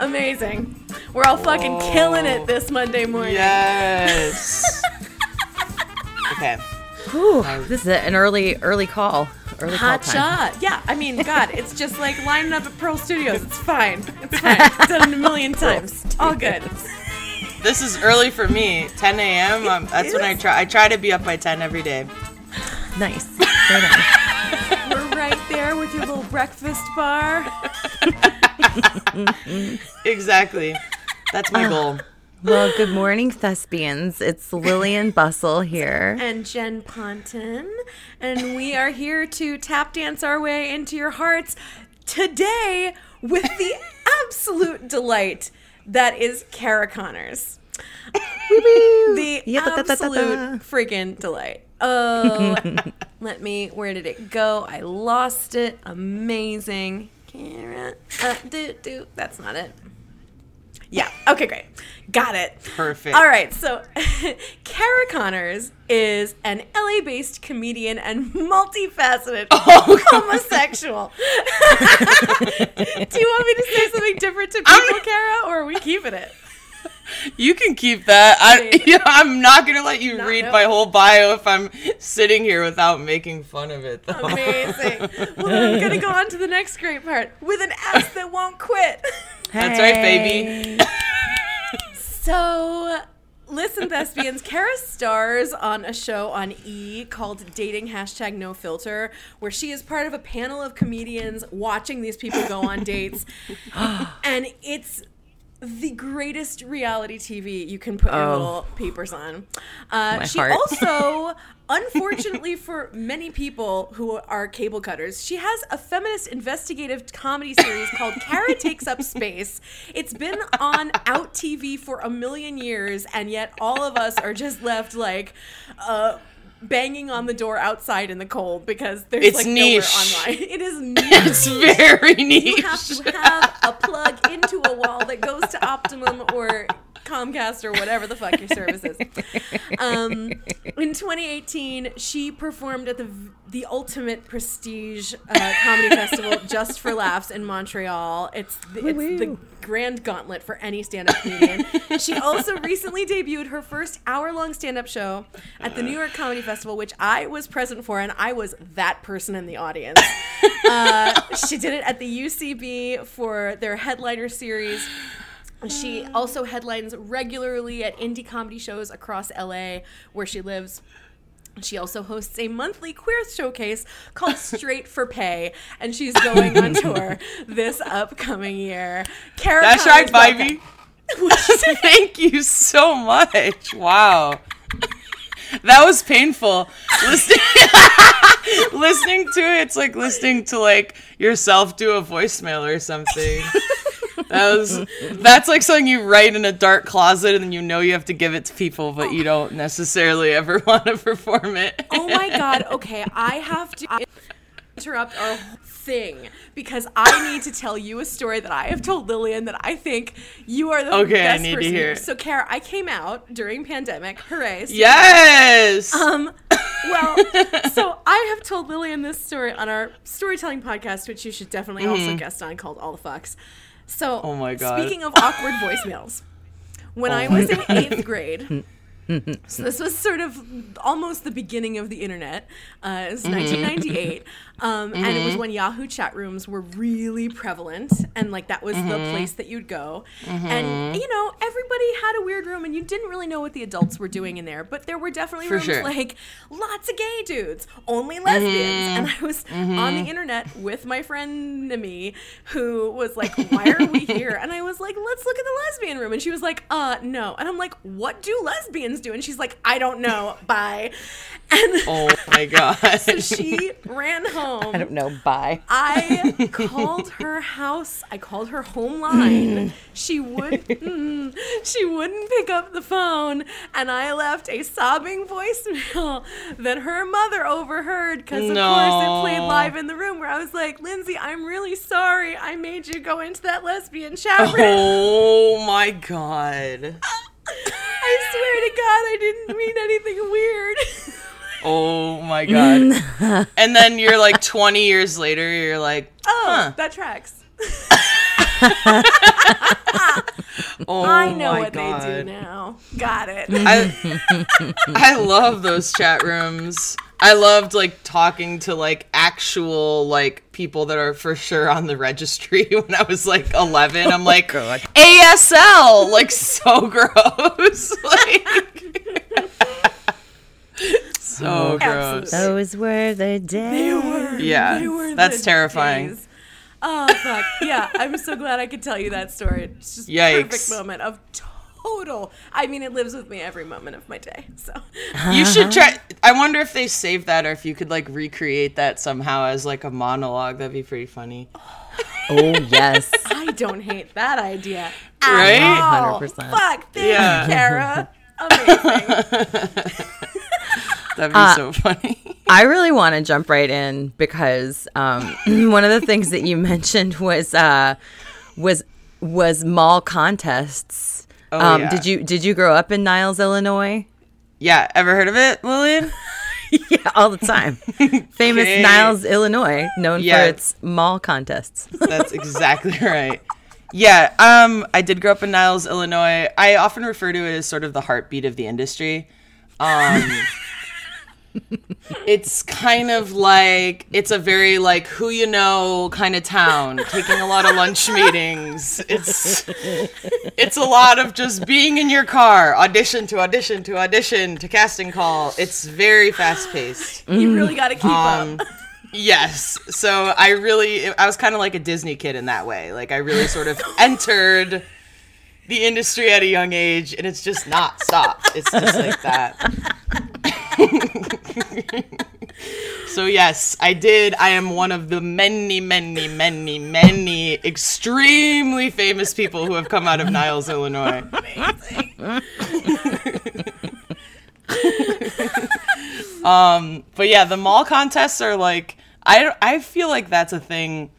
Amazing. We're all fucking killing it this Monday morning. Yes. okay. Whew, this is an early early call. Early Hot call time. shot. Yeah, I mean, God, it's just like lining up at Pearl Studios. It's fine. It's fine. I've done it a million times. All good. This is early for me. 10 a.m. Um, that's when I try. I try to be up by 10 every day. Nice. Very nice. We're right there with your little breakfast bar. Exactly. That's my goal. Well, good morning, thespians. It's Lillian Bustle here. and Jen Ponton, and we are here to tap dance our way into your hearts today with the absolute delight that is Kara Connors. the absolute freaking delight. Oh, let me. Where did it go? I lost it. Amazing. Kara. Uh, do, do. That's not it. Yeah. Okay, great. Got it. Perfect. All right. So, Kara Connors is an LA based comedian and multifaceted Oh, homosexual. Do you want me to say something different to people, Kara, or are we keeping it? You can keep that. I, Amazing. yeah, I'm not gonna let you Not read my whole bio if I'm sitting here without making fun of it. Though. Amazing. Well, then I'm going to go on to the next great part with an ass that won't quit. That's right, baby. So, listen, thespians, Kara stars on a show on E called Dating Hashtag No Filter, where she is part of a panel of comedians watching these people go on dates. and it's the greatest reality TV you can put your Oh. little papers on. Uh, she heart. also, unfortunately for many people who are cable cutters, she has a feminist investigative comedy series called Kara Takes Up Space. It's been on Out TV for a million years, and yet all of us are just left like. Uh, Banging on the door outside in the cold because there's It's like niche. nowhere online. It is niche. It's very niche. You have to have a plug into a wall that goes to Optimum or Comcast or whatever the fuck your service is. Um, in 2018, she performed at the the ultimate prestige uh, comedy festival, Just for Laughs, in Montreal. It's the, it's the grand gauntlet for any stand-up comedian. she also recently debuted her first hour-long stand-up show at the New York Comedy Festival, which I was present for, and I was that person in the audience. Uh, she did it at the UCB for their headliner series. She also headlines regularly at indie comedy shows across LA, where she lives. She also hosts a monthly queer showcase called Straight for Pay, and she's going on tour this upcoming year. Kara That's Connors, right, baby. Thank you so much. Wow. That was painful. Listening listening to it, it's like listening to like yourself do a voicemail or something. That was that's like something you write in a dark closet and then you know you have to give it to people, but you don't necessarily ever want to perform it. Oh my god, okay, I have to interrupt our whole thing because I need to tell you a story that I have told Lillian that I think you are the Okay, I best need to person. hear. So, Kara, I came out during pandemic. Hooray! So Yes. Um, well, so I have told Lillian this story on our storytelling podcast, which you should definitely also guest on, called All the Fucks. So, Mm-hmm. Oh my God. Oh speaking of awkward voicemails, when I was in eighth grade, so this was sort of almost the beginning of the internet. Uh, it was Mm-hmm. 1998, um, and it was when Yahoo chat rooms were really prevalent, and like that was Mm-hmm. the place that you'd go. And you know, everybody had a weird room, and you didn't really know what the adults were doing in there, but there were definitely For rooms sure. like lots of gay dudes, only lesbians, Mm-hmm. and I was on the internet with my friend Nimi, who was like, "Why are we here?" And I was like, "Let's look at the lesbian room," and she was like, "Uh, no," and I'm like, "What do lesbians do?" And she's like, "I don't know. Bye." And oh my god. so she ran home. I don't know. Bye. I called her house. I called her home line. She would mm, she wouldn't pick up the phone, and I left a sobbing voicemail that her mother overheard because of course it played live in the room. Where I was like, Lindsay, I'm really sorry. I made you go into that lesbian chat room. Oh my god. I swear to God, I didn't mean anything weird. Oh my god. and then you're like 20 years later, you're like, oh, Huh. that tracks. Oh I know my what they do now. Got it. I I love those chat rooms. I loved like talking to like actual like people that are for sure on the registry when I was like 11. I'm oh, like God. ASL, like so gross. like so oh, gross. Those were the days. Yeah, They were that's the terrifying. days. Oh fuck yeah! I'm so glad I could tell you that story. It's just Yikes. perfect moment of total. I mean, it lives with me every moment of my day. So You should try. I wonder if they saved that or if you could like recreate that somehow as like a monologue. That'd be pretty funny. Oh yes. I don't hate that idea. Right? At all. 100%. Fuck, thank Yeah. you, Kara. Amazing. That'd be so funny. I really want to jump right in because um, one of the things that you mentioned was uh, was was mall contests. Oh, um, yeah. Did you did you grow up in Niles, Illinois? Yeah, ever heard of it, Lillian? Yeah, all the time. Famous Okay. Niles, Illinois, known Yeah. for its mall contests. That's exactly right. Yeah, um, I did grow up in Niles, Illinois. I often refer to it as sort of the heartbeat of the industry. Um, it's kind of like it's a very like who you know kind of town, taking a lot of lunch meetings. It's it's a lot of just being in your car, audition to audition to audition to casting call. It's very fast paced. you really got to keep Um, up. Yes. So I really, I was kind of like a Disney kid in that way. Like I really sort of entered the industry at a young age, and it's just not stopped. It's just like that. so yes, I did. I am one of the many, many, many, many extremely famous people who have come out of Niles, Illinois. Um, but yeah, the mall contests are like I I feel like that's a thing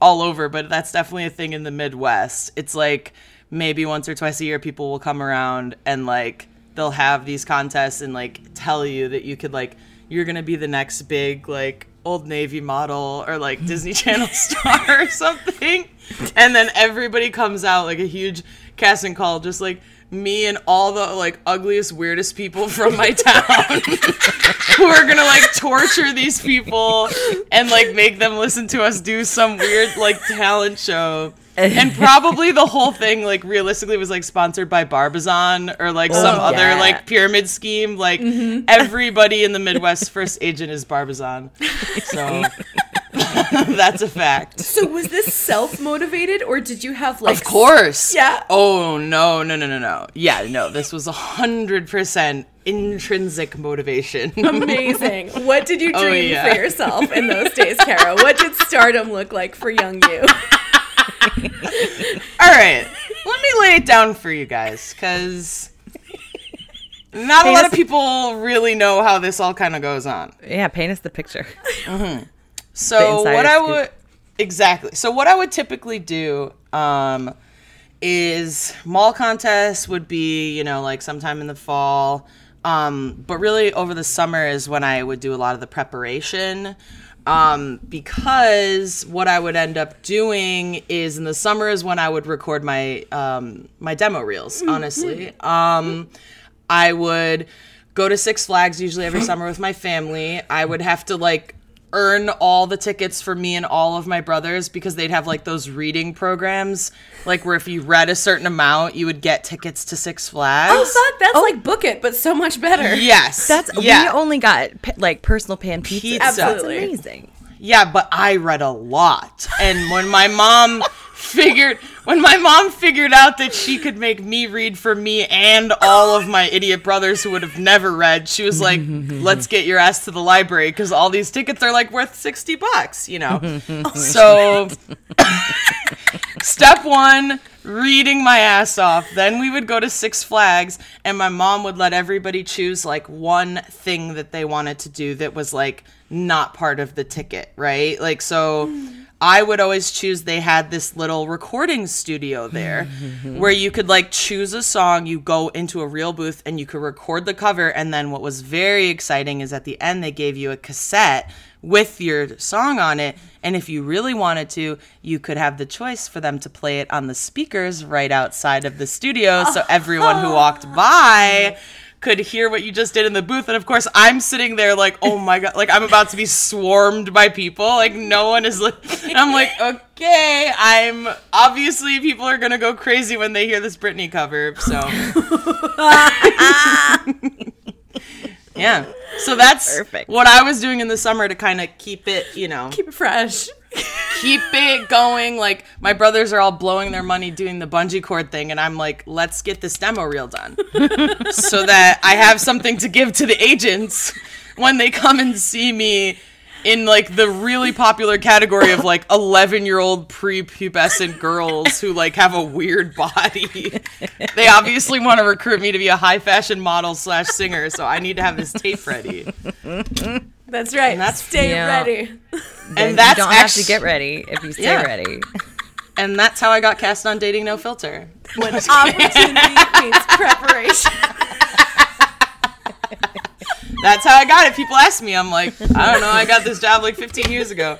all over, but that's definitely a thing in the Midwest. It's like maybe once or twice a year people will come around and like they'll have these contests and like tell you that you could like you're to be the next big like old navy model or like Disney Channel star or something. And then everybody comes out like a huge casting call just like me and all the like ugliest weirdest people from my town who are gonna like torture these people and like make them listen to us do some weird like talent show and probably the whole thing like realistically was like sponsored by barbizon or like oh, some Oh, other yeah. like pyramid scheme like mm-hmm. everybody in the midwest first agent is barbizon so that's a fact So was this self motivated, or did you have like? of course. Yeah. Oh no, no, no, no, no. Yeah, no. This was a hundred percent intrinsic motivation. Amazing. What did you Oh, dream yeah. for yourself in those days, Kara? What did stardom look like for young you? All right, let me lay it down for you guys, because not a lot of people really know how this all kind of goes on. Yeah, paint us the picture. So insider what I scoop. would exactly. So what I would typically do um, is mall contests would be you know like sometime in the fall, um, but really over the summer is when I would do a lot of the preparation. Um, because what I would end up doing is in the summer is when I would record my um, my demo reels. Honestly, um, I would go to Six Flags usually every summer with my family. I would have to like earn all the tickets for me and all of my brothers because they'd have like those reading programs like where if you read a certain amount you would get tickets to Six Flags. Oh, fuck, that's oh. like Book It, but so much better. Yes. That's yeah. we only got like personal pan pizza. Pizza. That's amazing. Yeah, but I read a lot. And when my mom figured when my mom figured out that she could make me read for me and all of my idiot brothers who would have never read, she was like, "Let's get your ass to the library cuz all these tickets are like worth 60 bucks, you know." so Step 1, reading my ass off. Then we would go to Six Flags and my mom would let everybody choose like one thing that they wanted to do that was like not part of the ticket, right? Like so I would always choose they had this little recording studio there mm-hmm. where you could like choose a song, you go into a real booth and you could record the cover and then what was very exciting is at the end they gave you a cassette with your song on it. And if you really wanted to, you could have the choice for them to play it on the speakers right outside of the studio. So everyone who walked by could hear what you just did in the booth. And of course, I'm sitting there like, oh my God, like I'm about to be swarmed by people. Like, no one is, li- I'm like, okay, I'm obviously people are going to go crazy when they hear this Britney cover. So, yeah. So that's Perfect. what I was doing in the summer to kind of keep it, you know, Keep it fresh. Keep it going. Like my brothers are all blowing their money doing the bungee cord thing, and I'm like, let's get this demo reel done, so that I have something to give to the agents when they come and see me in like the really popular category of like 11 year old prepubescent girls who like have a weird body they obviously want to recruit me to be a high fashion model slash singer so i need to have this tape ready That's right. that's- Stay Yeah. ready. Then and that's you don't have to get ready if you stay Yeah. ready. and that's how i got cast on dating no filter When opportunity meets preparation. That's how I got it. People ask me, I'm like, I don't know. I got this job like 15 years ago.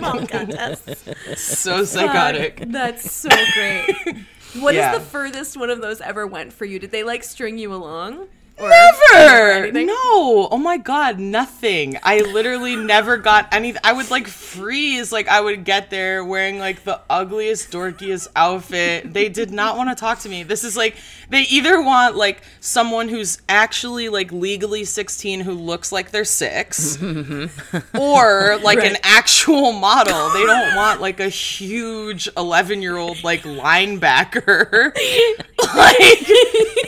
Mom contest. So psychotic. That's so great. What is Yeah. the furthest one of those ever went for you? Did they like string you along? Or Never. anything? No. Oh my god, nothing. I literally never got any. I would like freeze. Like I would get there wearing like the ugliest, dorkiest outfit. They did not want to talk to me. This is like they either want like someone who's actually like legally 16 who looks like they're six, or like an actual model. They don't want like a huge 11 year old like linebacker. like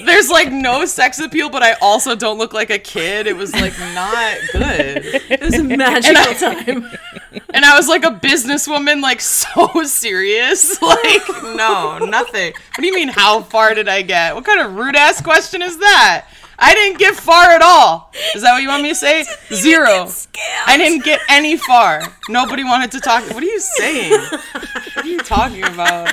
there's like no sex appeal, but I also don't look like a kid. It was like not good. It was a magical time. And I was like a businesswoman, like so serious. Like, no, nothing. What do you mean, how far did I get? What kind of rude ass question is that? I didn't get far at all. Is that what you want me to say? Zero. I didn't get any far. Nobody wanted to talk. What are you saying? What are you talking about?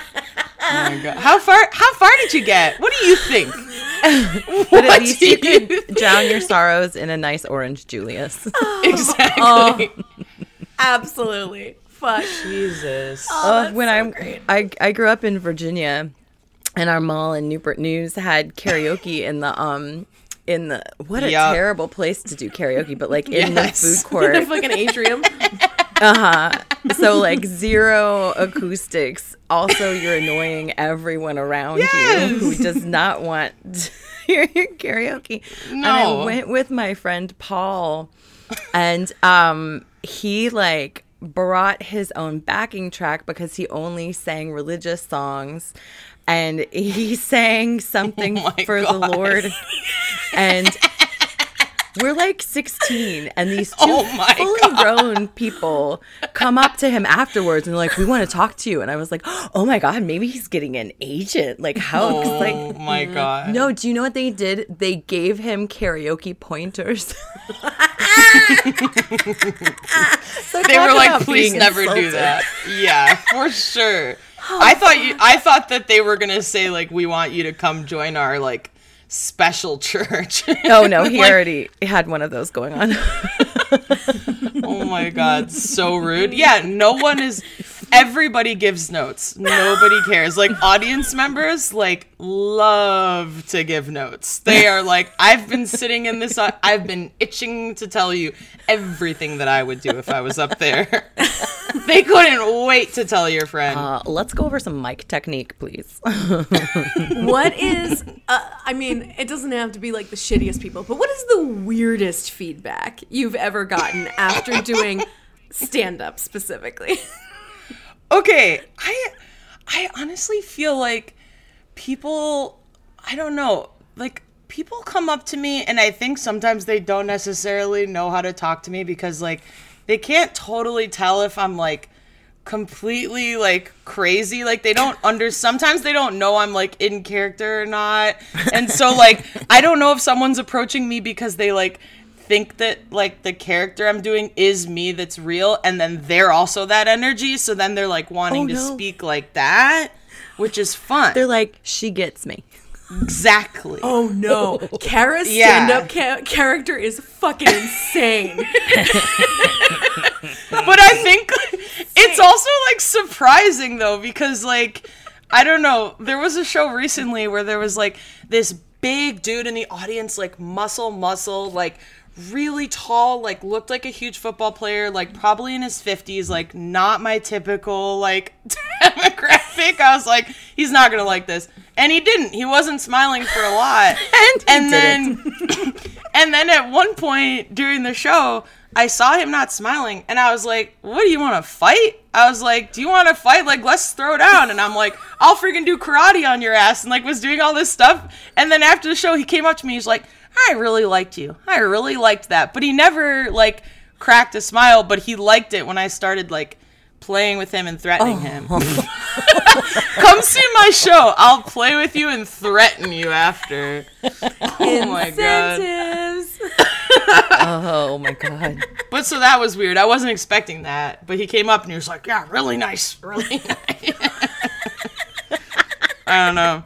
Oh my god. How far how far did you get? What do you think? But What at least do you you could drown your sorrows in a nice orange Julius. Exactly. Absolutely. Fuck. Jesus. Oh, that's when so I'm, great. I I grew up in Virginia, and our mall in Newport News had karaoke in the um in the what a Yup. terrible place to do karaoke, but like in Yes. the food court. The fucking atrium. Uh huh. So like zero acoustics. Also, you're annoying everyone around you who does not want to hear your karaoke. And I went with my friend Paul, and um, he like brought his own backing track because he only sang religious songs. And he sang something Oh for God. the Lord. And we're like 16, and these two Oh fully grown people come up to him afterwards and like, "We want to talk to you." And I was like, "Oh my god, maybe he's getting an agent! Like how? Oh like my god. no, do you know what they did? They gave him karaoke pointers. So they were like, please never do that. Yeah, for sure. I oh, thought you. I thought that they were gonna say like, we want you to come join our like special church. Oh no, he Like, already had one of those going on. Oh my god, so rude. Yeah, no one is. Everybody gives notes. Nobody cares. Like audience members, like love to give notes. They are like, I've been sitting in this. I've been itching to tell you everything that I would do if I was up there. they couldn't wait to tell your friend. Uh, let's go over some mic technique, please. What is, uh, I mean, it doesn't have to be like the shittiest people, but what is the weirdest feedback you've ever gotten after doing stand up specifically? okay i i honestly feel like people i don't know like people come up to me and i think sometimes they don't necessarily know how to talk to me because like they can't totally tell if i'm like completely like crazy. Like they don't under sometimes they don't know i'm like in character or not. And so like i don't know if someone's approaching me because they like think that like the character i'm doing is me that's real and then they're also that energy so then they're like wanting Oh, to no. speak like that which is fun They're like, she gets me. Exactly. Oh no, Kara's Yeah. stand-up ca- character is fucking insane. but I think it's also like surprising though because like I don't know, there was a show recently where there was like this big dude in the audience like muscle muscle like really tall like looked like a huge football player like probably in his 50s like not my typical like demographic. I was like he's not going to like this. And he didn't. He wasn't smiling for a lot. And and then and then at one point during the show i saw him not smiling and i was like what do you want to fight? I was like do you want to fight? Like let's throw down. And i'm like i'll freaking do karate on your ass and like was doing all this stuff. And then after the show he came up to me he's like i really liked you i really liked that but he never like cracked a smile but he liked it when i started like playing with him and threatening oh. him come see my show i'll play with you and threaten you after oh my god Oh my god. But so that was weird. I wasn't expecting that. But he came up and he was like, "Yeah, really nice, really nice." I don't know.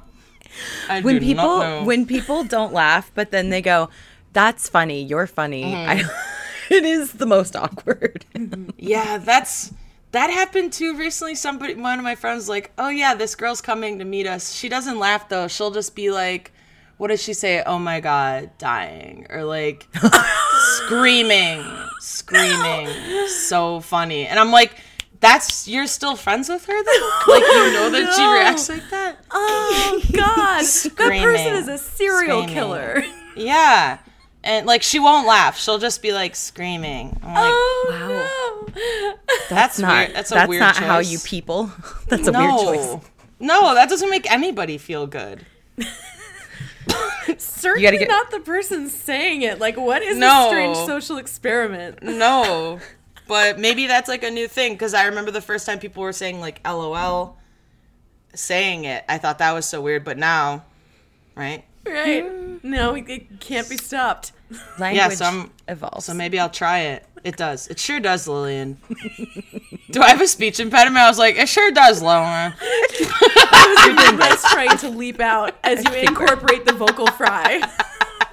I When people when people don't laugh, but then they go, "That's funny. You're funny." Mm-hmm. I, it is the most awkward. yeah, that's that happened too recently. Somebody, one of my friends, like, "Oh yeah, this girl's coming to meet us. She doesn't laugh though. She'll just be like." What does she say? Oh my god, dying or like screaming, screaming, so funny. And I'm like, that's you're still friends with her then? Like you know that she reacts like that? Oh God, that person is a serial Screaming. killer. Yeah. And like she won't laugh. She'll just be like screaming. I'm like, Oh no. that's, not weird. That's a that's weird not choice. how you people. That's a no. weird choice. No, that doesn't make anybody feel good. Certainly get- not the person saying it. Like, what is No. this strange social experiment? No. But maybe that's like a new thing because I remember the first time people were saying like LOL saying it. I thought that was so weird, but now, right? Right? No, it- it can't be stopped. Language so I'm- evolves. So maybe I'll try it. It does. It sure does, Lillian. Do I have a speech impediment? I was like, it sure does, Lauren. Let's trying to leap out as you incorporate the vocal fry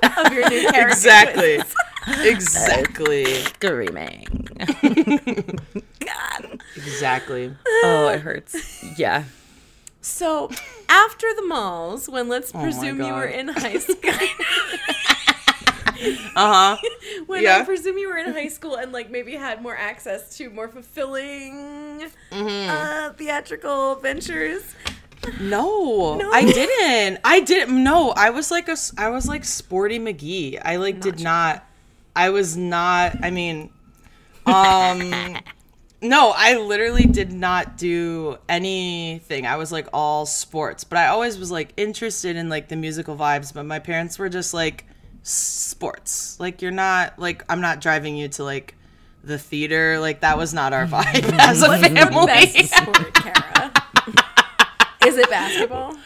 of your new character. Exactly. exactly. screaming. God. Exactly. oh, it hurts. Yeah. So, after the malls, when let's Oh presume you were in high school, Uh huh. when Yeah. I presume you were in high school and like maybe had more access to more fulfilling Mm-hmm. uh, theatrical ventures. No, No? I didn't. I didn't. No, I was like a. I was like Sporty McGee. I like did not. I was not. I mean, um, no, I literally did not do anything. I was like all sports, but I always was like interested in like the musical vibes. But my parents were just like sports. Like you're not like I'm not driving you to like the theater. Like that was not our vibe as a What's the family. best sport, Kara? Is it basketball?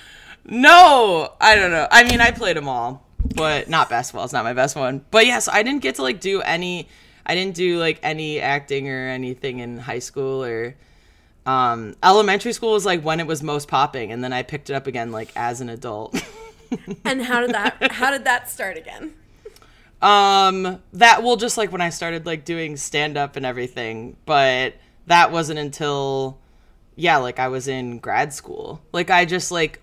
No, I don't know. I mean, I played them all, but not basketball. It's not my best one. But yes, yeah, so I didn't get to like do any. I didn't do like any acting or anything in high school or um, elementary school was like when it was most popping, and then I picked it up again like as an adult. And how did that how did that start again? um, that well, just like when I started like doing stand up and everything, but that wasn't until yeah, like I was in grad school. Like I just like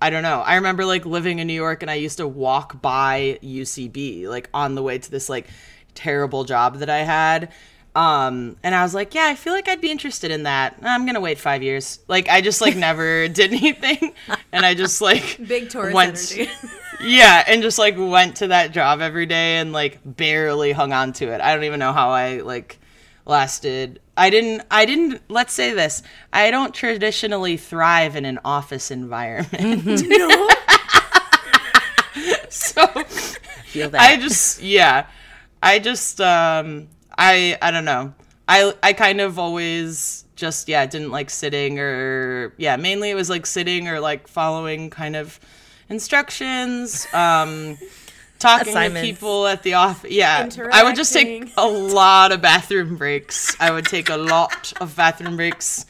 I don't know. I remember like living in New York and I used to walk by UCB like on the way to this like terrible job that I had. Um, and I was like, yeah, I feel like I'd be interested in that. I'm gonna wait five years. Like I just like never did anything, and I just like Big Taurus went- energy. yeah, and just like went to that job every day and like barely hung on to it. I don't even know how I like lasted. I didn't I didn't let's say this. I don't traditionally thrive in an office environment. no. so Feel that. I just yeah. I just um I I don't know. I I kind of always just yeah, didn't like sitting or yeah, mainly it was like sitting or like following kind of instructions, um talking to people at the office. Yeah. I would just take a lot of bathroom breaks. I would take a lot of bathroom breaks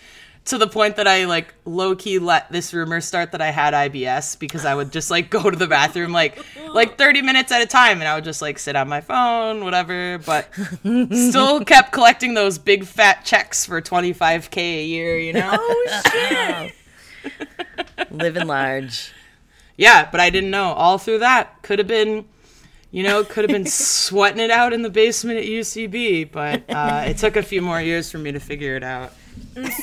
to the point that I like low key let this rumor start that I had IBS because I would just like go to the bathroom like like 30 minutes at a time and I would just like sit on my phone, whatever, but still kept collecting those big fat checks for 25k a year, you know? Oh shit! Living large. Yeah, but I didn't know. All through that could have been you know, could have been sweating it out in the basement at UCB, but uh, it took a few more years for me to figure it out.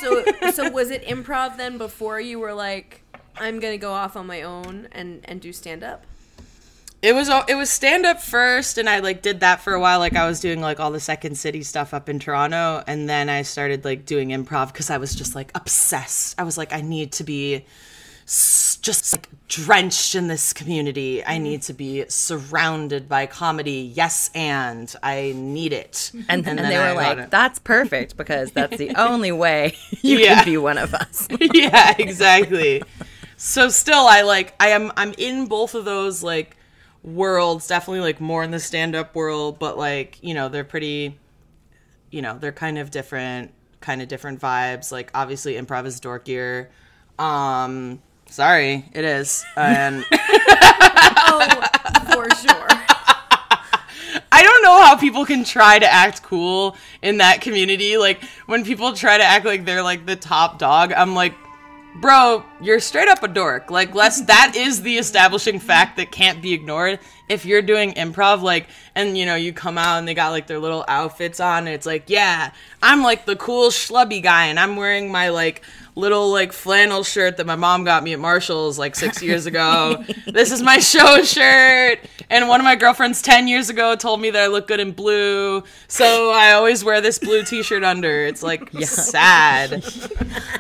so so was it improv then before you were like, I'm gonna go off on my own and and do stand up? It was it was stand up first, and I like did that for a while. Like I was doing like all the Second City stuff up in Toronto, and then I started like doing improv because I was just like obsessed. I was like, I need to be s- just like drenched in this community. I need to be surrounded by comedy. Yes, and I need it. And, and, then they were got like, that's perfect because that's the only way you Yeah. can be one of us. yeah, exactly. So still I like I am I'm in both of those like worlds, definitely like more in the stand up world, but like, you know, they're pretty you know, they're kind of different, kind of different vibes. Like obviously improv is dorkier. Um sorry, it is. And Oh, for sure. I don't know how people can try to act cool in that community. Like when people try to act like they're like the top dog, I'm like, bro, you're straight up a dork. Like let's that is the establishing fact that can't be ignored. If you're doing improv, like and you know, you come out and they got like their little outfits on, and it's like, yeah, I'm like the cool schlubby guy and I'm wearing my like little like flannel shirt that my mom got me at Marshall's like six years ago. this is my show shirt. And one of my girlfriends 10 years ago told me that I look good in blue. So I always wear this blue t shirt under. It's like sad.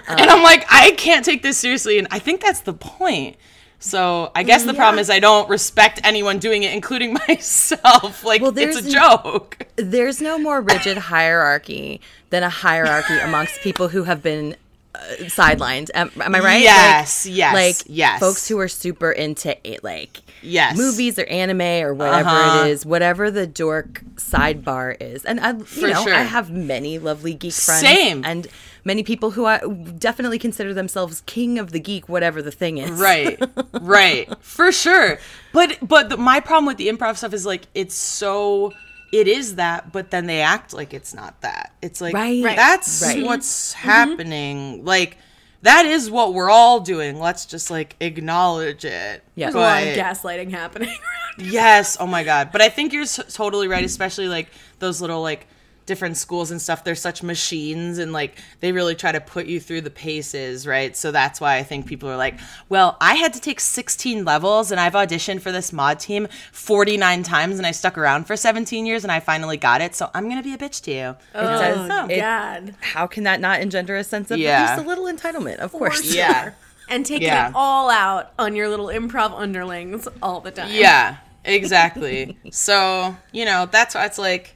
and I'm like, I can't take this seriously. And I think that's the point. So I guess the problem is I don't respect anyone doing it, including myself. Like Well, it's a joke. There's no more rigid hierarchy than a hierarchy amongst people who have been uh, sidelined. Am, am I right? Yes, like, yes, Like yes. folks who are super into it, like Yes. movies or anime or whatever Uh-huh. it is, whatever the dork sidebar is. And I, you For know, sure. I have many lovely geek friends, Same. and many people who I definitely consider themselves king of the geek, whatever the thing is. right right for sure but but the, my problem with the improv stuff is like it's so it is that but then they act like it's not that it's like Right. Right. that's Right. what's mm-hmm. happening like that is what we're all doing let's just like acknowledge it Yeah. There's a lot of gaslighting happening. Yes. Oh my god. But I think you're s- totally right, especially like those little like different schools and stuff. They're such machines and like they really try to put you through the paces, right? So that's why I think people are like, "Well, I had to take 16 levels and I've auditioned for this mod team 49 times and I stuck around for 17 years and I finally got it. So I'm going to be a bitch to you." oh does- it- God. How can that not engender a sense of Yeah. at least a little entitlement? Of course. Yeah. And taking Yeah. it all out on your little improv underlings all the time. Yeah, exactly. so, you know, that's why it's like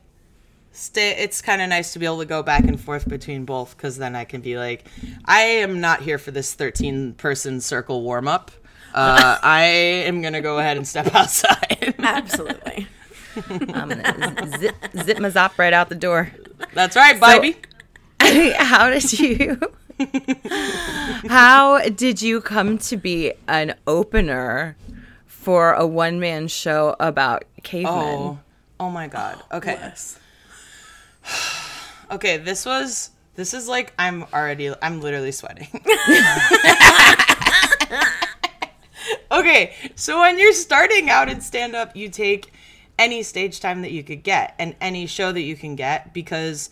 stay it's kind of nice to be able to go back and forth between both cuz then I can be like I am not here for this 13 person circle warm up. Uh, I am going to go ahead and step outside. Absolutely. I'm gonna zip, zip my zop right out the door. That's right, baby. how did you how did you come to be an opener for a one-man show about cavemen Oh. Oh my god. Okay. Okay, this was this is like I'm already I'm literally sweating. okay, so when you're starting out in stand up, you take any stage time that you could get and any show that you can get because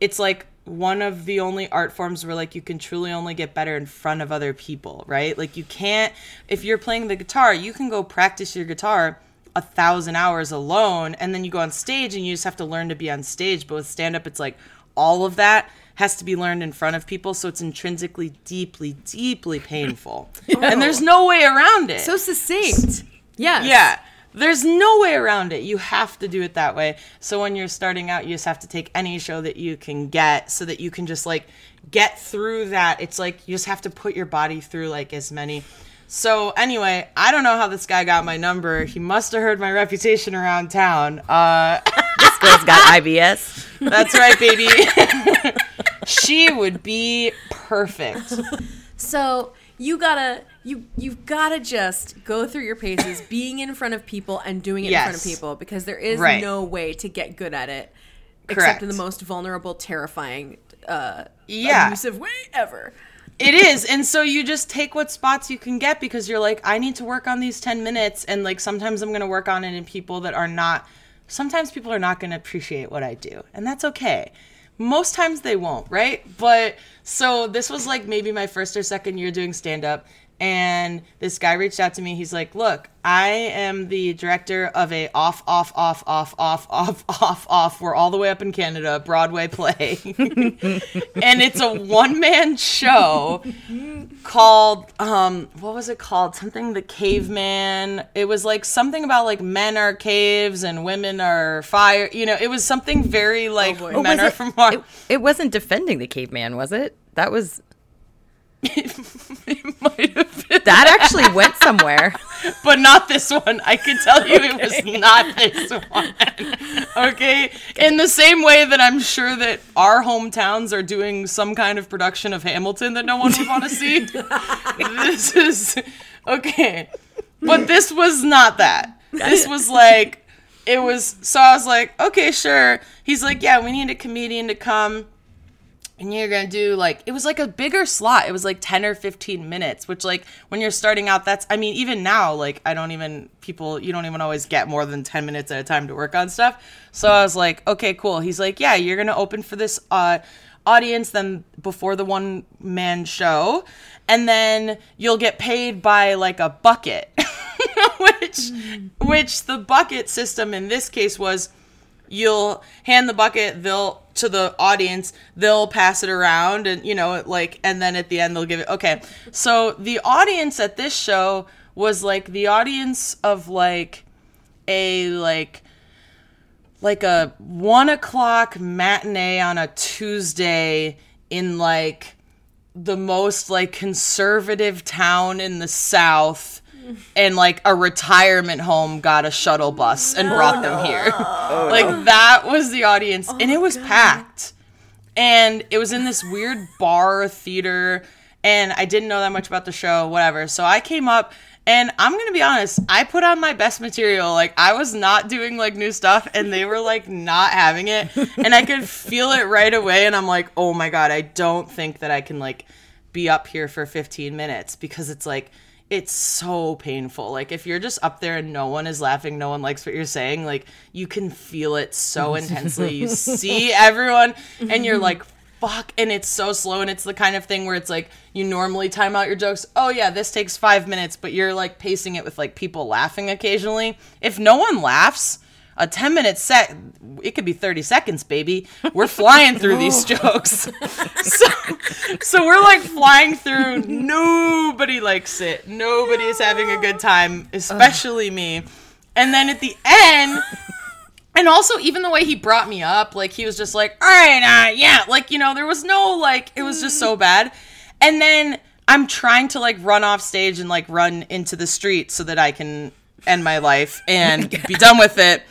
it's like one of the only art forms where like you can truly only get better in front of other people, right? Like you can't if you're playing the guitar, you can go practice your guitar a thousand hours alone and then you go on stage and you just have to learn to be on stage. But with stand up it's like all of that has to be learned in front of people, so it's intrinsically deeply, deeply painful. And there's no way around it. So succinct. yeah Yeah. There's no way around it. You have to do it that way. So when you're starting out, you just have to take any show that you can get so that you can just like get through that. It's like you just have to put your body through like as many. So anyway, I don't know how this guy got my number. He must have heard my reputation around town. Uh this girl's got ibs that's right, baby. she would be perfect. So you gotta you you've gotta just go through your paces, being in front of people and doing it in front of people because there is Right. no way to get good at it Correct. except in the most vulnerable, terrifying, uh, Yeah. abusive way ever. It is. And so you just take what spots you can get because you're like, I need to work on these 10 minutes. And like sometimes I'm going to work on it in people that are not, sometimes people are not going to appreciate what I do. And that's okay. Most times they won't, right? But so this was like maybe my first or second year doing stand up. And this guy reached out to me. He's like, "Look, I am the director of a off, off, off, off, off, off, off, off. We're all the way up in Canada, Broadway play, and it's a one man show called um what was it called something the caveman it was like something about like men are caves and women are fire you know it was something very like. Oh, men was are it, from Mars. it, it wasn't defending the caveman, was it? That was it might have been that actually went somewhere. but not this one. I can tell you it was not this one. Okay? In the same way that i'm sure that our hometowns are doing some kind of production of hamilton that no one would want to see this is okay. But this was not that. This was like it was so i was like okay sure. He's like yeah we need a comedian to come and you're gonna do like it was like a bigger slot. It was like 10 or 15 minutes which like when you're starting out that's i mean even now like i don't even people you don't even always get more than 10 minutes at a time to work on stuff. So i was like okay cool. He's like yeah you're gonna open for this uh audience then before the one man show and then you'll get paid by like a bucket which which the bucket system in this case was you'll hand the bucket they'll to the audience they'll pass it around and you know like and then at the end they'll give it okay. So the audience at this show was like the audience of like a like like a one o'clock matinee on a tuesday in like the most like conservative town in the south and like a retirement home got a shuttle bus and brought them here. Oh, like that was the audience oh and it was packed. And it was in this weird bar theater and i didn't know that much about the show whatever. So i came up and i'm gonna be honest i put on my best material. Like i was not doing like new stuff and they were like not having it. And i could feel it right away and i'm like oh my god i don't think that i can like be up here for 15 minutes because it's like it's so painful. Like if you're just up there and no one is laughing, no one likes what you're saying, like you can feel it so intensely. You see everyone and you're like fuck and it's so slow and it's the kind of thing where it's like you normally time out your jokes. Oh yeah, this takes 5 minutes, but you're like pacing it with like people laughing occasionally. If no one laughs, a 10 minute set it could be 30 seconds baby. We're flying through these jokes. So, so we're like flying through. Nobody likes it. Nobody is having a good time especially me. And then at the end and also even the way he brought me up like he was just like all right uh, yeah like you know there was no like it was just so bad. And then i'm trying to like run off stage and like run into the street so that i can end my life and be done with it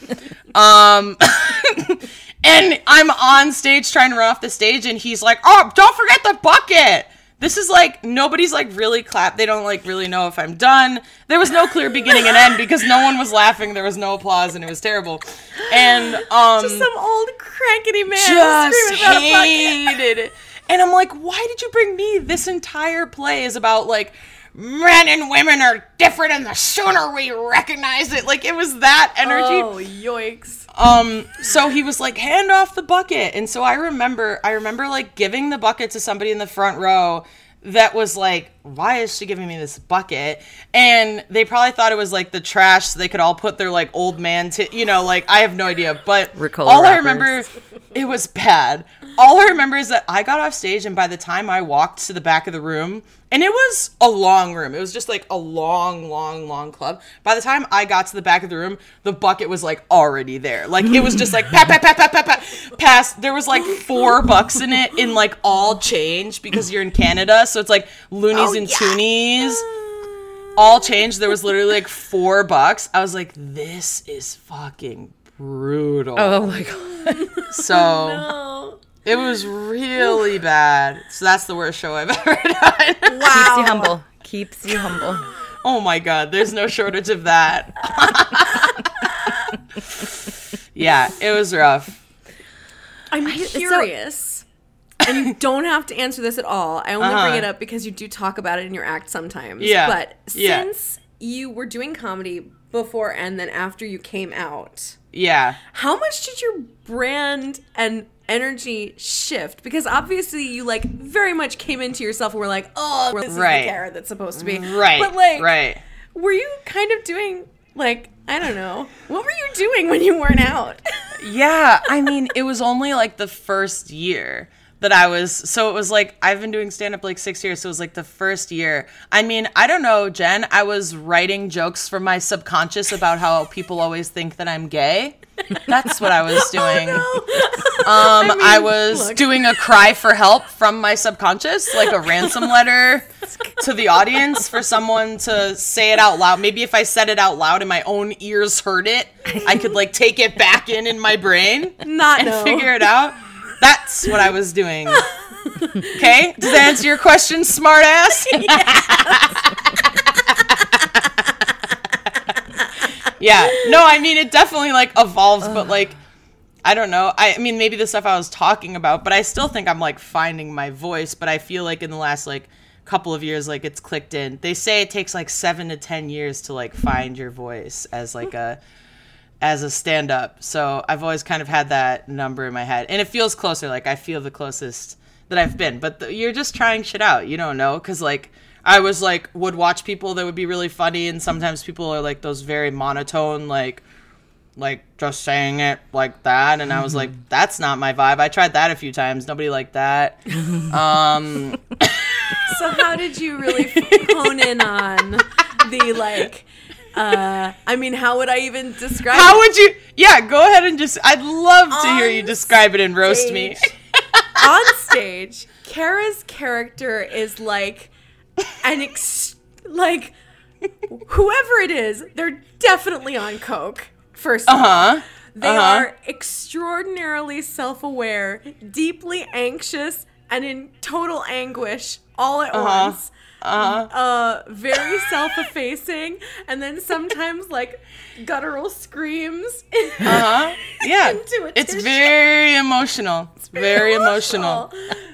um and i'm on stage trying to run off the stage and he's like oh don't forget the bucket this is like nobody's like really clap they don't like really know if i'm done there was no clear beginning and end because no one was laughing there was no applause and it was terrible and um Just some old crankety man just screaming about a bucket. hated it. And I'm like, why did you bring me? This entire play is about like men and women are different, and the sooner we recognize it, like it was that energy. Oh, yoicks. Um, so he was like, hand off the bucket. And so I remember, I remember like giving the bucket to somebody in the front row that was like, why is she giving me this bucket? And they probably thought it was like the trash so they could all put their like old man to, you know, like I have no idea. But Ricola all I wrappers. remember, it was bad. All I remember is that I got off stage and by the time I walked to the back of the room, and it was a long room. It was just like a long, long, long club. By the time I got to the back of the room, the bucket was like already there. Like it was just like pat, pat, pat, pat, pat, pat, past. There was like four bucks in it in like all change because you're in Canada. So it's like loonies oh, and toonies. All change. There was literally like four bucks. I was like, this is fucking brutal. Oh my god. So Oh. It was really bad. So that's the worst show I've ever done. Wow. Keeps you humble. Keeps you humble. Oh my god, there's no shortage of that. yeah, it was rough. I'm curious. and you don't have to answer this at all. I only Uh-huh. bring it up because you do talk about it in your act sometimes. Yeah. But Yeah. since you were doing comedy before and then after you came out, Yeah. how much did your brand and energy shift? Because obviously you like very much came into yourself and were like, oh, this is Right. the carrot that's supposed to be. Right. But like, right. were you kind of doing like, I don't know, what were you doing when you weren't out? Yeah, I mean, it was only like the first year that I was. So it was like I've been doing stand up like six years. So it was like the first year. I mean, I don't know, Jen. I was writing jokes for my subconscious about how people always think that I'm gay. That's what I was doing. Um, I, mean, was look. doing a cry for help from my subconscious, like a ransom letter to the audience for someone to say it out loud. Maybe if I said it out loud and my own ears heard it, I could like take it back in in my brain Not and know. figure it out. That's what I was doing. Okay, does that answer your question, smartass? yeah. No, I mean it definitely like evolves, but like I don't know. I, I mean maybe the stuff I was talking about, but I still think I'm like finding my voice. But I feel like in the last like couple of years, like it's clicked in. They say it takes like seven to ten years to like find your voice as like a as a stand up. So I've always kind of had that number in my head. And it feels closer. Like I feel the closest that I've been. But the, you're just trying shit out. You don't know. Cause like I was like, would watch people that would be really funny. And sometimes people are like those very monotone, like, like just saying it like that. And I was like, that's not my vibe. I tried that a few times. Nobody liked that. Um, So how did you really hone in on the like? Uh, I mean, how would I even describe? how it? would you? Yeah, go ahead and just, I'd love to hear you On describe it and roast me. on stage, Kara's character is like an ex- like whoever it is, they're definitely on coke. First, of all. Huh? They Uh-huh. are extraordinarily self aware, deeply anxious, and in total anguish all at Uh-huh. once. Uh, huh. very self effacing, and then sometimes like guttural screams. Uh-huh. Yeah. Into a It's very emotional. It's very emotional.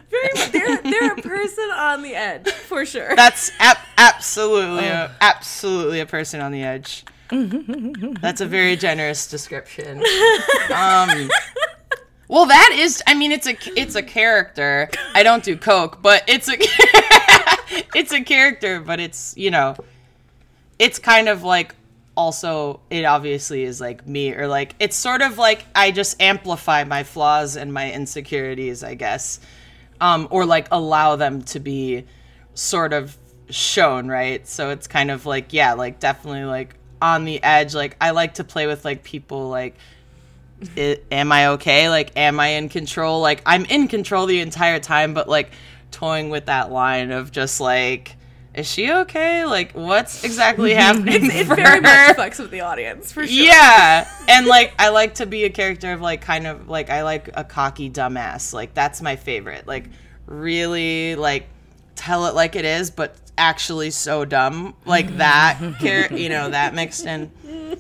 Very, they're, they're a person on the edge for sure. That's ap- absolutely, a, absolutely a person on the edge. That's a very generous description. Um, well, that is. I mean, it's a it's a character. I don't do coke, but it's a it's a character. But it's you know, it's kind of like also it obviously is like me or like it's sort of like I just amplify my flaws and my insecurities, I guess, um, or like allow them to be sort of shown, right? So it's kind of like yeah, like definitely like on the edge. Like I like to play with like people like. i am I okay? Like, am I in control? Like, I'm in control the entire time, but like toying with that line of just like, is she okay? Like, what's exactly happening? it for very her? much fucks with the audience for sure. Yeah. And like I like to be a character of like kind of like I like a cocky dumbass. Like that's my favorite. Like really like tell it like it is, but actually so dumb. Like that char- you know, that mixed in.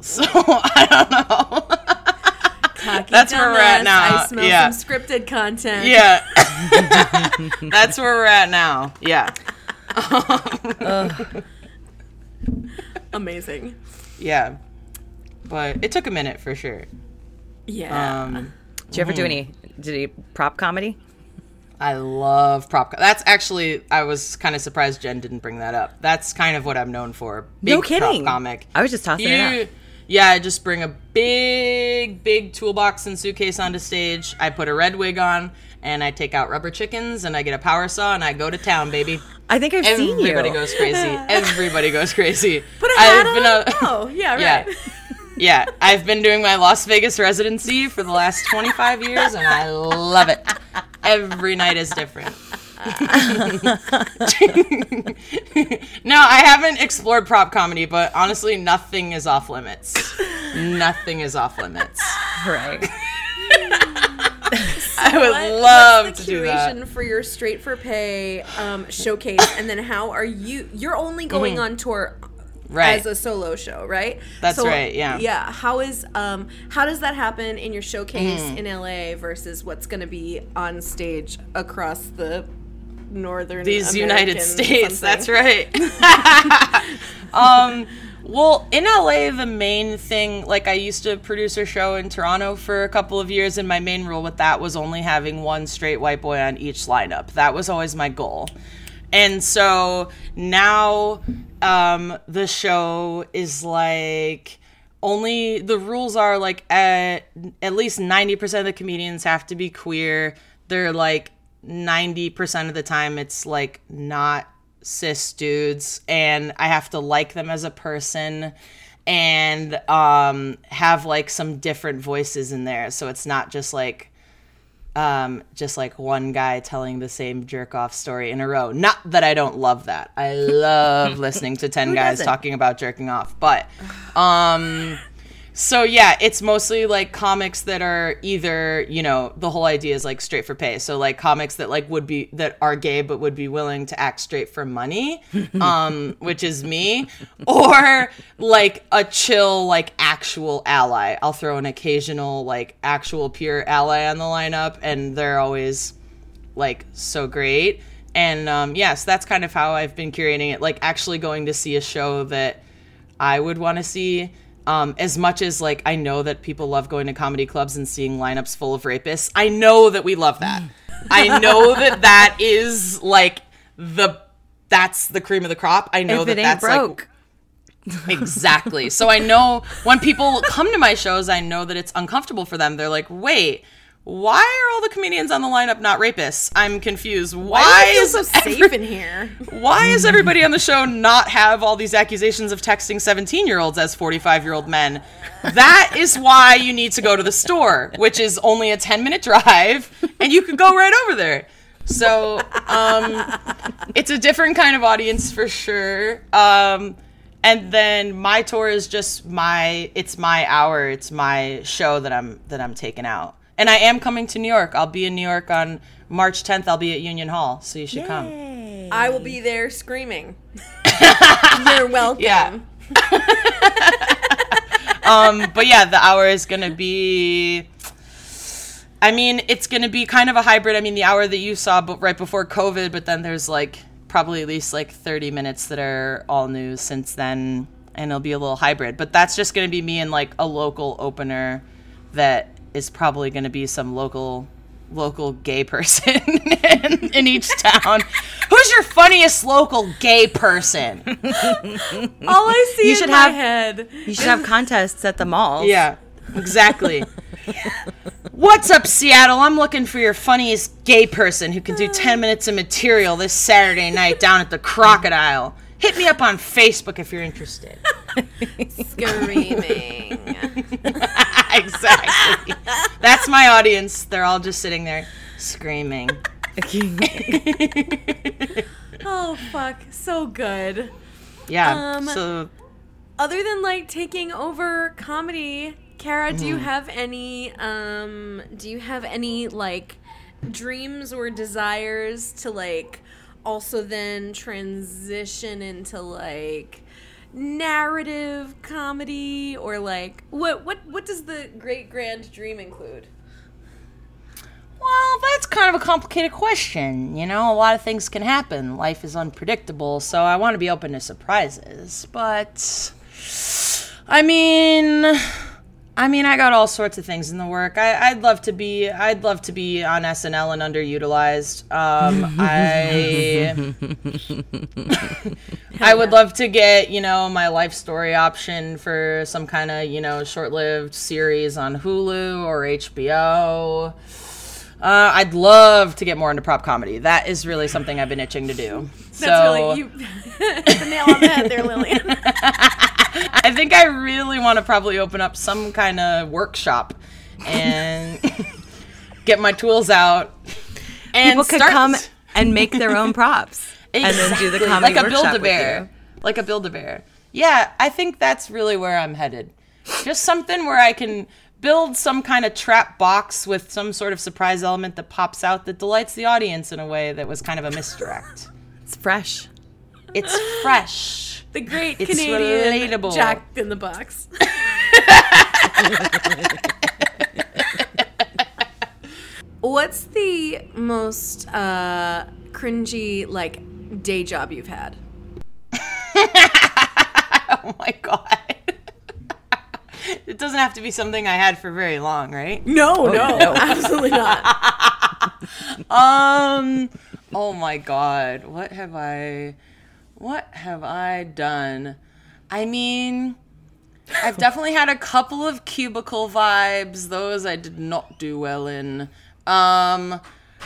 So I don't know. Cocky That's where we're at now. I smell Yeah. some scripted content. Yeah. That's where we're at now. Yeah. Amazing. Yeah. But it took a minute for sure. Yeah. Um Did you ever do any? Did he prop comedy? I love prop. Co- That's actually I was kind of surprised Jen didn't bring that up. That's kind of what I'm known for. Big No kidding. Prop comic. I was just tossing it out. Yeah, I just bring a big, big toolbox and suitcase onto stage. I put a red wig on, and I take out rubber chickens, and I get a power saw, and I go to town, baby. I think I've seen you. Everybody goes crazy. Everybody goes crazy. Put a I've hat been on. a- oh, yeah, Yeah. right. yeah, I've been doing my Las Vegas residency for the last 25 years, and I love it. Every night is different. no, I haven't explored prop comedy, but honestly, nothing is off limits. Nothing is off limits. Right. I I would What- love what's to the do that. for your straight for pay um, showcase, and then how are you? You're only going on tour Mm-hmm. Right. as a solo show, right? That's right, yeah. Yeah. How is um how does that happen in your showcase Mm. in LA versus what's going to be on stage across the northern These American United States. something? That's right. um, well, in LA, the main thing, like I used to produce a show in Toronto for a couple of years, and my main rule with that was only having one straight white boy on each lineup. That was always my goal. And so now um, the show is like only the rules are like at at least 90% of the comedians have to be queer. They're like 90% of the time it's like not cis dudes and I have to like them as a person and um have like some different voices in there so it's not just like um, just like one guy telling the same jerk off story in a row. Not that I don't love that. I love listening to 10 guys doesn't? talking about jerking off. But um so yeah, it's mostly like comics that are either, you know, the whole idea is like straight for pay. So like comics that like would be that are gay but would be willing to act straight for money, um, which is me, or like a chill like actual ally. I'll throw an occasional like actual pure ally on the lineup and they're always like so great. And um, yes, that's kind of how I've been curating it. Like actually going to see a show that I would want to see. Um, as much as like I know that people love going to comedy clubs and seeing lineups full of rapists, I know that we love that. I know that that is like the that's the cream of the crop. I know that that's broke, like exactly. So I know when people come to my shows, I know that it's uncomfortable for them. They're like, "Wait, why are all the comedians on the lineup not rapists? I'm confused. Why, Why do you feel is so safe in here? why is everybody on the show not have all these accusations of texting 17 year olds as 45 year old men? That is why you need to go to the store, which is only a 10 minute drive, and you could go right over there. So, um, it's a different kind of audience for sure. Um, and then my tour is just my it's my hour, it's my show that I'm that I'm taking out. And I am coming to New York. I'll be in New York on March 10th. I'll be at Union Hall, so you should come. I will be there screaming. You're welcome. Yeah. um, but yeah, the hour is gonna be. I mean, it's gonna be kind of a hybrid. I mean, the hour that you saw, but right before COVID, but then there's like probably at least like 30 minutes that are all new since then, and it'll be a little hybrid. But that's just gonna be me and like a local opener that is probably gonna be some local local gay person in, in each town. Who's your funniest local gay person? All I see You in should my have- head. you should have contests at the mall. Yeah, exactly. What's up, Seattle? I'm looking for your funniest gay person who can do uh. 10 minutes of material this Saturday night down at the Crocodile. Hit me up on Facebook if you're interested. Screaming. exactly. That's my audience. They're all just sitting there screaming. oh fuck, so good. Yeah. Um, so Other than like taking over comedy, Kara, do Mm-hmm. you have any um do you have any like dreams or desires to like also then transition into like narrative comedy or like what what what does the great grand dream include? Well, that's kind of a complicated question. You know, a lot of things can happen. Life is unpredictable, so I want to be open to surprises. But I mean, I mean, I got all sorts of things in the work. I, I'd love to be. I'd love to be on SNL and underutilized. Um, I. I would love to get, you know, my life story option for some kind of, you know, short-lived series on Hulu or HBO. Uh, I'd love to get more into prop comedy. That is really something I've been itching to do. That's so really you the nail on the head there, Lillian. I think I really want to probably open up some kind of workshop and get my tools out. And People could start- come and make their own props and then do the Exactly, comedy like a build a bear, like a build a bear. Yeah, I think that's really where I'm headed. Just something where I can build some kind of trap box with some sort of surprise element that pops out that delights the audience in a way that was kind of a misdirect. It's fresh. It's fresh. The great It's Canadian relatable. Jack in the Box. What's the most uh, cringy like day job you've had? Oh my god. It doesn't have to be something I had for very long, right? No, no, absolutely not. Um oh my god, what have I what have I done? I mean, I've definitely had a couple of cubicle vibes. Those I did not do well in. Um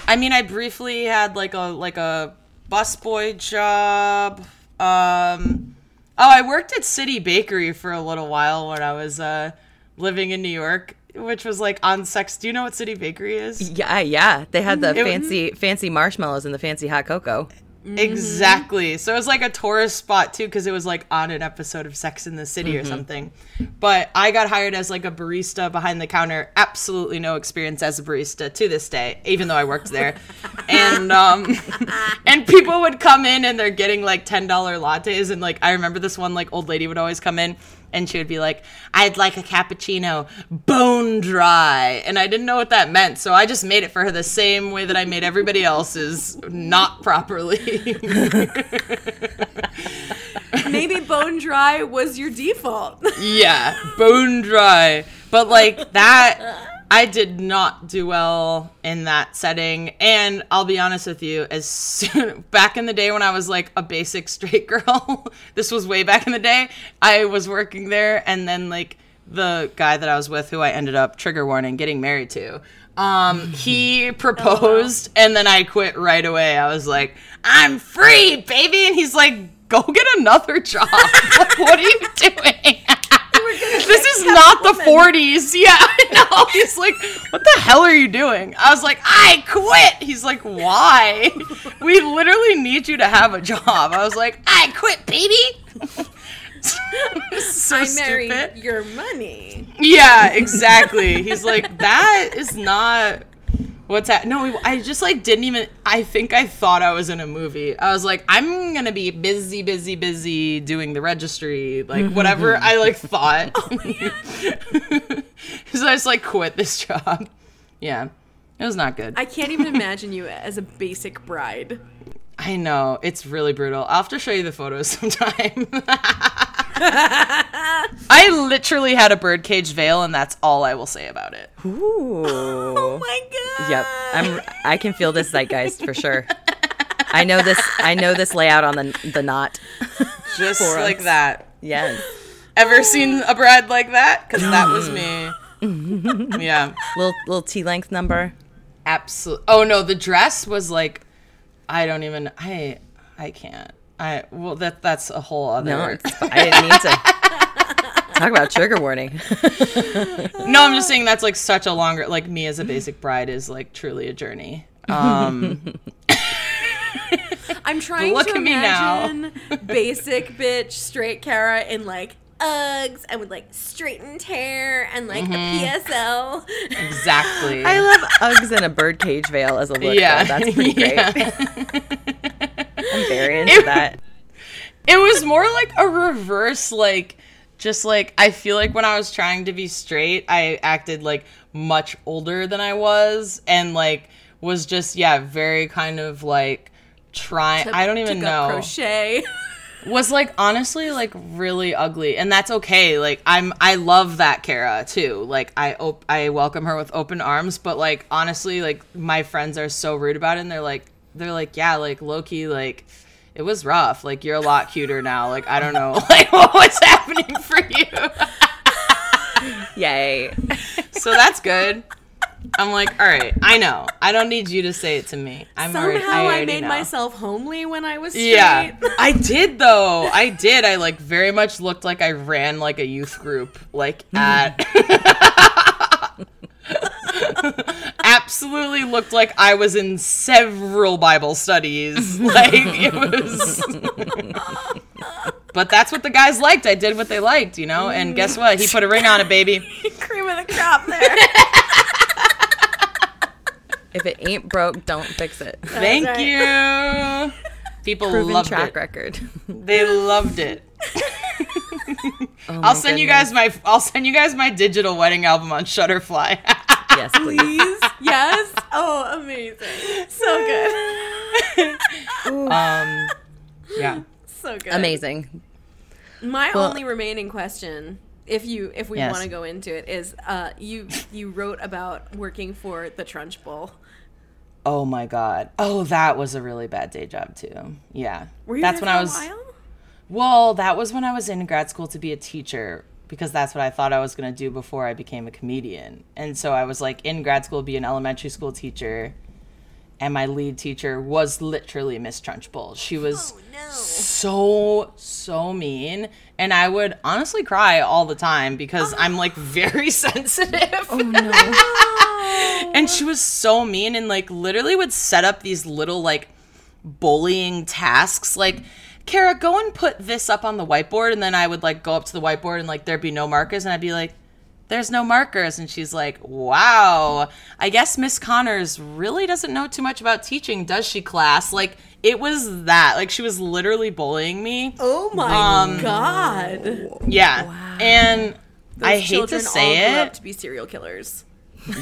I mean, I briefly had like a like a busboy job. Um Oh, I worked at City Bakery for a little while when I was uh living in New York, which was like on sex. Do you know what City Bakery is? Yeah, yeah. They had the It- fancy fancy marshmallows and the fancy hot cocoa. Exactly. So it was like a tourist spot too, because it was like on an episode of Sex in the City or something. But I got hired as like a barista behind the counter. Absolutely no experience as a barista to this day, even though I worked there. and um, and people would come in and they're getting like ten dollar lattes, and like I remember this one like old lady would always come in. And she would be like, I'd like a cappuccino bone dry. And I didn't know what that meant. So I just made it for her the same way that I made everybody else's, not properly. Maybe bone dry was your default. yeah, bone dry. But like that, I did not do well in that setting. And I'll be honest with you, as soon, back in the day when I was like a basic straight girl, this was way back in the day. I was working there, and then like the guy that I was with, who I ended up trigger warning getting married to. Um, he proposed, and then I quit right away. I was like, "I'm free, baby," and he's like, "Go get another job. like, what are you doing?" This is not the 40s. Yeah, I know. He's like, what the hell are you doing? I was like, I quit. He's like, why? We literally need you to have a job. I was like, I quit, baby. so I marry stupid. your money. Yeah, exactly. He's like, that is not what's that? No, I just like didn't even. I think I thought I was in a movie. I was like, I'm gonna be busy, busy, busy doing the registry, like mm-hmm, whatever mm-hmm. I like thought. oh, so I just like quit this job. Yeah, it was not good. I can't even imagine you as a basic bride. I know it's really brutal. I'll have to show you the photos sometime. I literally had a birdcage veil, and that's all I will say about it. Ooh. Oh my god. Yep. I'm I can feel this zeitgeist for sure. I know this I know this layout on the the knot. Just like us. that. Yes. Ever seen a bride like that? Because that was me. yeah, Little little T length number. absolutely. Oh no, the dress was like, I don't even. I I can't. I well that that's a whole other. No, I didn't mean to. Talk about trigger warning. no, I'm just saying that's like such a longer. Like me as a basic bride is like truly a journey. Um, I'm trying Look to at me now. imagine basic bitch straight Kara in like Uggs and with like straightened hair and like Mm-hmm. a PSL. exactly. I love Uggs and a birdcage veil as a look. Yeah. Yeah, that's pretty great. Yeah. I'm very into that. it was more like a reverse like just like i feel like when i was trying to be straight i acted like much older than i was and like was just yeah very kind of like trying i don't even know crochet. was like honestly like really ugly and that's okay like i'm i love that kara too like i op- i welcome her with open arms but like honestly like my friends are so rude about it and they're like they're like yeah like loki like it was rough like you're a lot cuter now like i don't know like what was happening for you Yay. so that's good i'm like all right i know i don't need you to say it to me i'm Somehow already, I, already made know. myself homely when I was straight. Yeah, I did though. I did. I like very much looked like I ran like a youth group, like at. Absolutely looked like I was in several Bible studies. Like it was. but that's what the guys liked. I did what they liked, you know. And guess what? He put a ring on it, baby. cream of the crop there. If it ain't broke, don't fix it. Thank right. you. People Proven loved track it. record. They loved it. Oh I'll my send you guys my I'll send you guys my digital wedding album on Shutterfly. Yes, please. Please. Yes. Oh, amazing. So good. um yeah. So good. Amazing. My Well- only remaining question, if you if we Yes. want to go into it, is uh, you you wrote about working for the Trunchbull. Oh my god. Oh, that was a really bad day job too. Yeah. Were you that's there when for I a was while? Well, that was when I was in grad school to be a teacher because that's what I thought I was going to do before I became a comedian. And so I was like in grad school be an elementary school teacher and my lead teacher was literally Miss Trunchbull. She was Oh, no. so so mean and I would honestly cry all the time because I'm like oh. very sensitive. Oh no. and she was so mean and like literally would set up these little like bullying tasks like Kara, go and put this up on the whiteboard. And then I would like go up to the whiteboard and like there'd be no markers. And I'd be like, there's no markers. And she's like, wow, I guess Miss Connors really doesn't know too much about teaching, does she, class? Like, it was that. Like, she was literally bullying me. Oh my Um, god! Yeah. And I hate to say it. to be serial killers.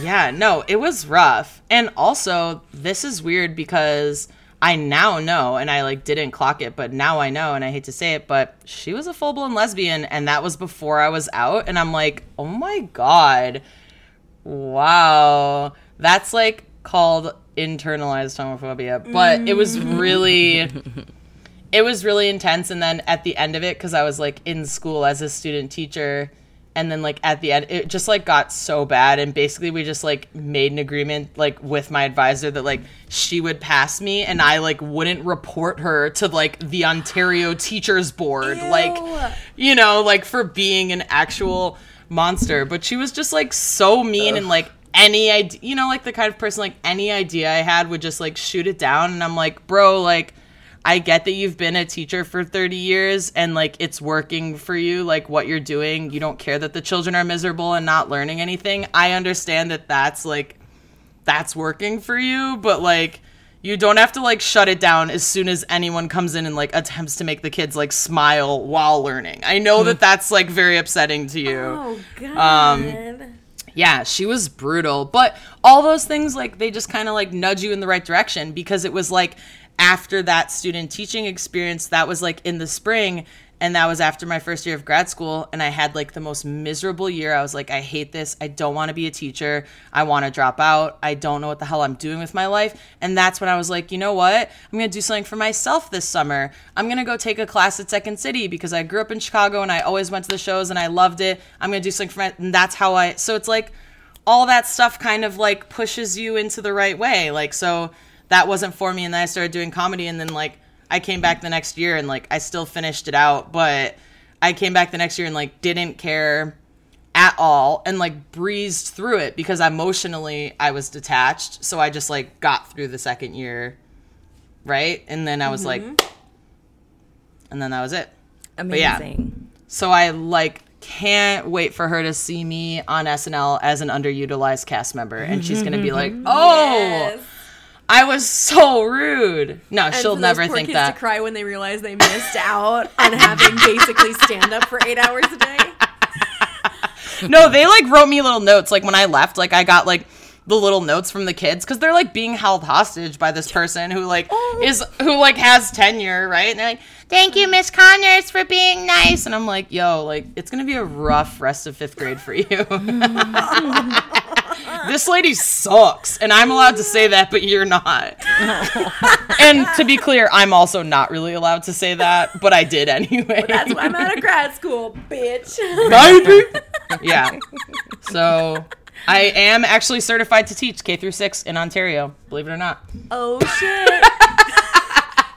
Yeah, no, it was rough. And also, this is weird because I now know, and I like didn't clock it, but now I know, and I hate to say it, but she was a full blown lesbian, and that was before I was out. And I'm like, oh my God. Wow. That's like called internalized homophobia. But it was mm. really. It was really intense, and then at the end of it, because I was like in school as a student teacher, and then like at the end it just like got so bad and basically we just like made an agreement like with my advisor that like she would pass me and i like wouldn't report her to like the ontario teachers board like you know like for being an actual monster. But she was just like so mean and like any idea you know like the kind of person like any idea i had would just like shoot it down and i'm like bro like I get that you've been a teacher for 30 years and like it's working for you, like what you're doing. You don't care that the children are miserable and not learning anything. I understand that that's like, that's working for you, but like, you don't have to like shut it down as soon as anyone comes in and like attempts to make the kids like smile while learning. I know that that's like very upsetting to you Oh god. Um, yeah, she was brutal. But all those things, like, they just kind of like nudge you in the right direction because it was like after that student teaching experience, that was like in the spring. And that was after my first year of grad school. And I had like the most miserable year. I was like, I hate this. I don't want to be a teacher. I want to drop out. I don't know what the hell I'm doing with my life. And that's when I was like, you know what? I'm going to do something for myself this summer. I'm going to go take a class at Second City because I grew up in Chicago and I always went to the shows and I loved it. I'm going to do something for my, and that's how I, so it's like all that stuff kind of like pushes you into the right way. Like, so that wasn't for me. And then I started doing comedy and then like, I came back the next year and like I still finished it out, but I came back the next year and like didn't care at all and like breezed through it because emotionally I was detached. So I just like got through the second year, right? And then I was like, mm-hmm. and then that was it. yeah. Amazing. So I like can't wait for her to see me on SNL as an underutilized cast member, and she's gonna be like, mm-hmm. "Oh, Yes. I was so rude." No, And she'll never poor think kids that. to cry when they realize they missed out on having basically stand up for eight hours a day. no, they like wrote me little notes. Like when I left, like I got like the little notes from the kids because they're like being held hostage by this person who like oh. is who like has tenure, right? And they're like, "Thank you, Miss Connors, for being nice." And I'm like, "Yo, like it's gonna be a rough rest of fifth grade for you." this lady sucks, and I'm allowed to say that, but you're not. and to be clear, I'm also not really allowed to say that, but I did anyway. That's why I'm out of grad school, bitch. baby. yeah. So I am actually certified to teach K through six in Ontario. Believe it or not. oh shit.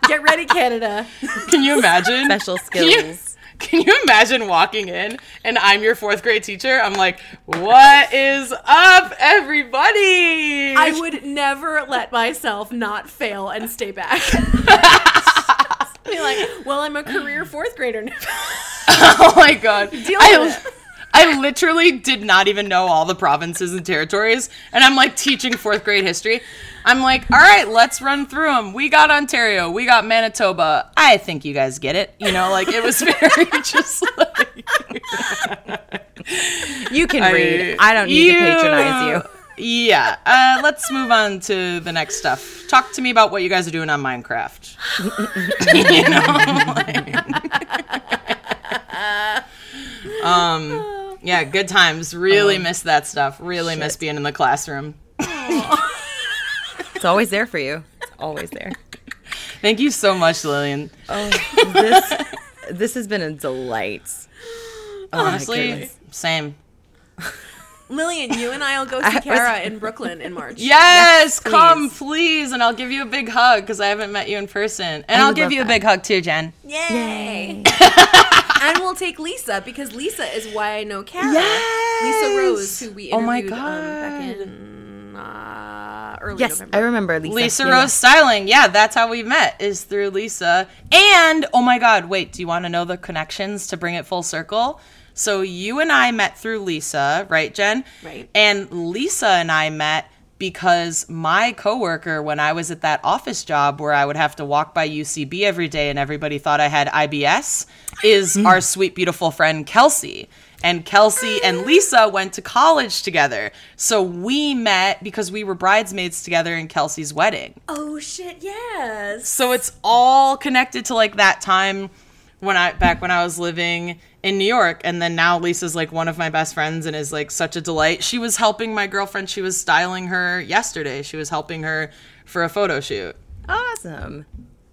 Get ready, Canada. Can you imagine? Special skills. Can you imagine walking in and I'm your fourth grade teacher? I'm like, what is up, everybody? I would never let myself not fail and stay back. Be like, well, I'm a career fourth grader now. oh my god. Deal I, it. I literally did not even know all the provinces and territories, and I'm like teaching fourth grade history. I'm like, all right, let's run through them. We got Ontario, we got Manitoba. I think you guys get it. You know, like it was very just like You can read. I don't need to patronize you. Yeah. Uh, let's move on to the next stuff. Talk to me about what you guys are doing on Minecraft. you know? like- um. Yeah. Good times. Really um, miss that stuff. Really miss being in the classroom. It's always there for you. It's always there. Thank you so much, Lillian. Oh, this this has been a delight. Oh Honestly, same. Lillian, you and I will go see I was- Kara in Brooklyn in March. Yes, come please. please, and I'll give you a big hug because I haven't met you in person, and I I'll give love you a big hug too, Jen. Yay! and we'll take Lisa because Lisa is why I know Kara. Yes! Lisa Rose, who we Oh interviewed my um, back God. in uh, early Yes, November. I remember Lisa. Lisa Yeah, Rose Styling. Yeah, that's how we met is through Lisa. And oh my god, wait, do you want to know the connections to bring it full circle? So you and I met through Lisa, right, Jen? Right. And Lisa and I met because my coworker when I was at that office job where I would have to walk by UCB every day and everybody thought I had IBS is hmm. our sweet beautiful friend Kelsey. And Kelsey and ah. Lisa went to college together. So we met because we were bridesmaids together in Kelsey's wedding. Oh shit! Yes. So it's all connected to like that time when I back when I was living in New York and then now Lisa's like one of my best friends and is like such a delight. She was helping my girlfriend, she was styling her yesterday. She was helping her for a photo shoot. Awesome.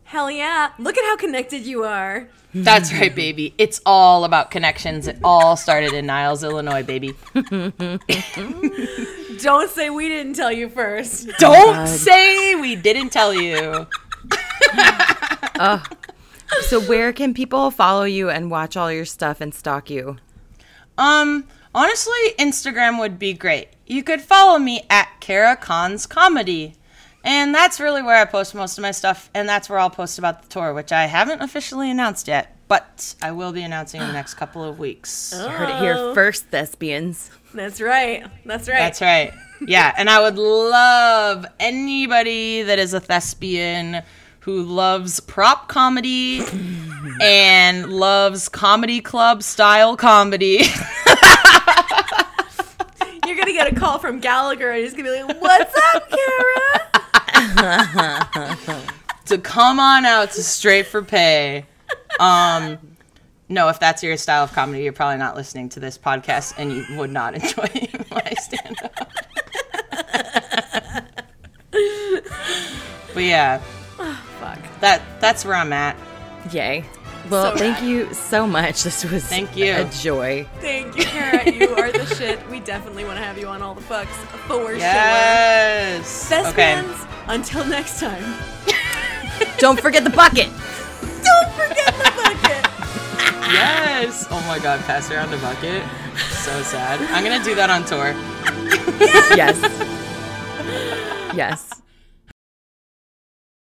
Hell yeah! Look at how connected you are. That's right, baby. It's all about connections. It all started in Niles, Illinois, baby. Don't say we didn't tell you first. Don't say we didn't tell you. So where can people follow you and watch all your stuff and stalk you? Um, honestly, Instagram would be great. You could follow me at Kara Connors Comedy. And that's really where I post most of my stuff, and that's where I'll post about the tour, which I haven't officially announced yet, but I will be announcing in the next couple of weeks. You heard it here first, thespians. That's right. That's right. That's right. Yeah, and I would love anybody that is a thespian who loves prop comedy and loves comedy club style comedy. You're gonna get a call from Gallagher, and he's gonna be like, "What's up, Kara?" to come on out to Straight for Pay. Um, no, if that's your style of comedy, you're probably not listening to this podcast, and you would not enjoy my stand up. but yeah, Fuck. That that's where I'm at. Yay. Well, So thank you so much. This was Thank you. a joy. Thank you, Kara. You are the shit. We definitely want to have you on all the fucks for sure. Yes. Best okay. friends. Until next time. Don't forget the bucket. Don't forget the bucket. Yes. Oh my God, pass around the bucket. So sad. I'm gonna do that on tour. yes. Yes. Yes.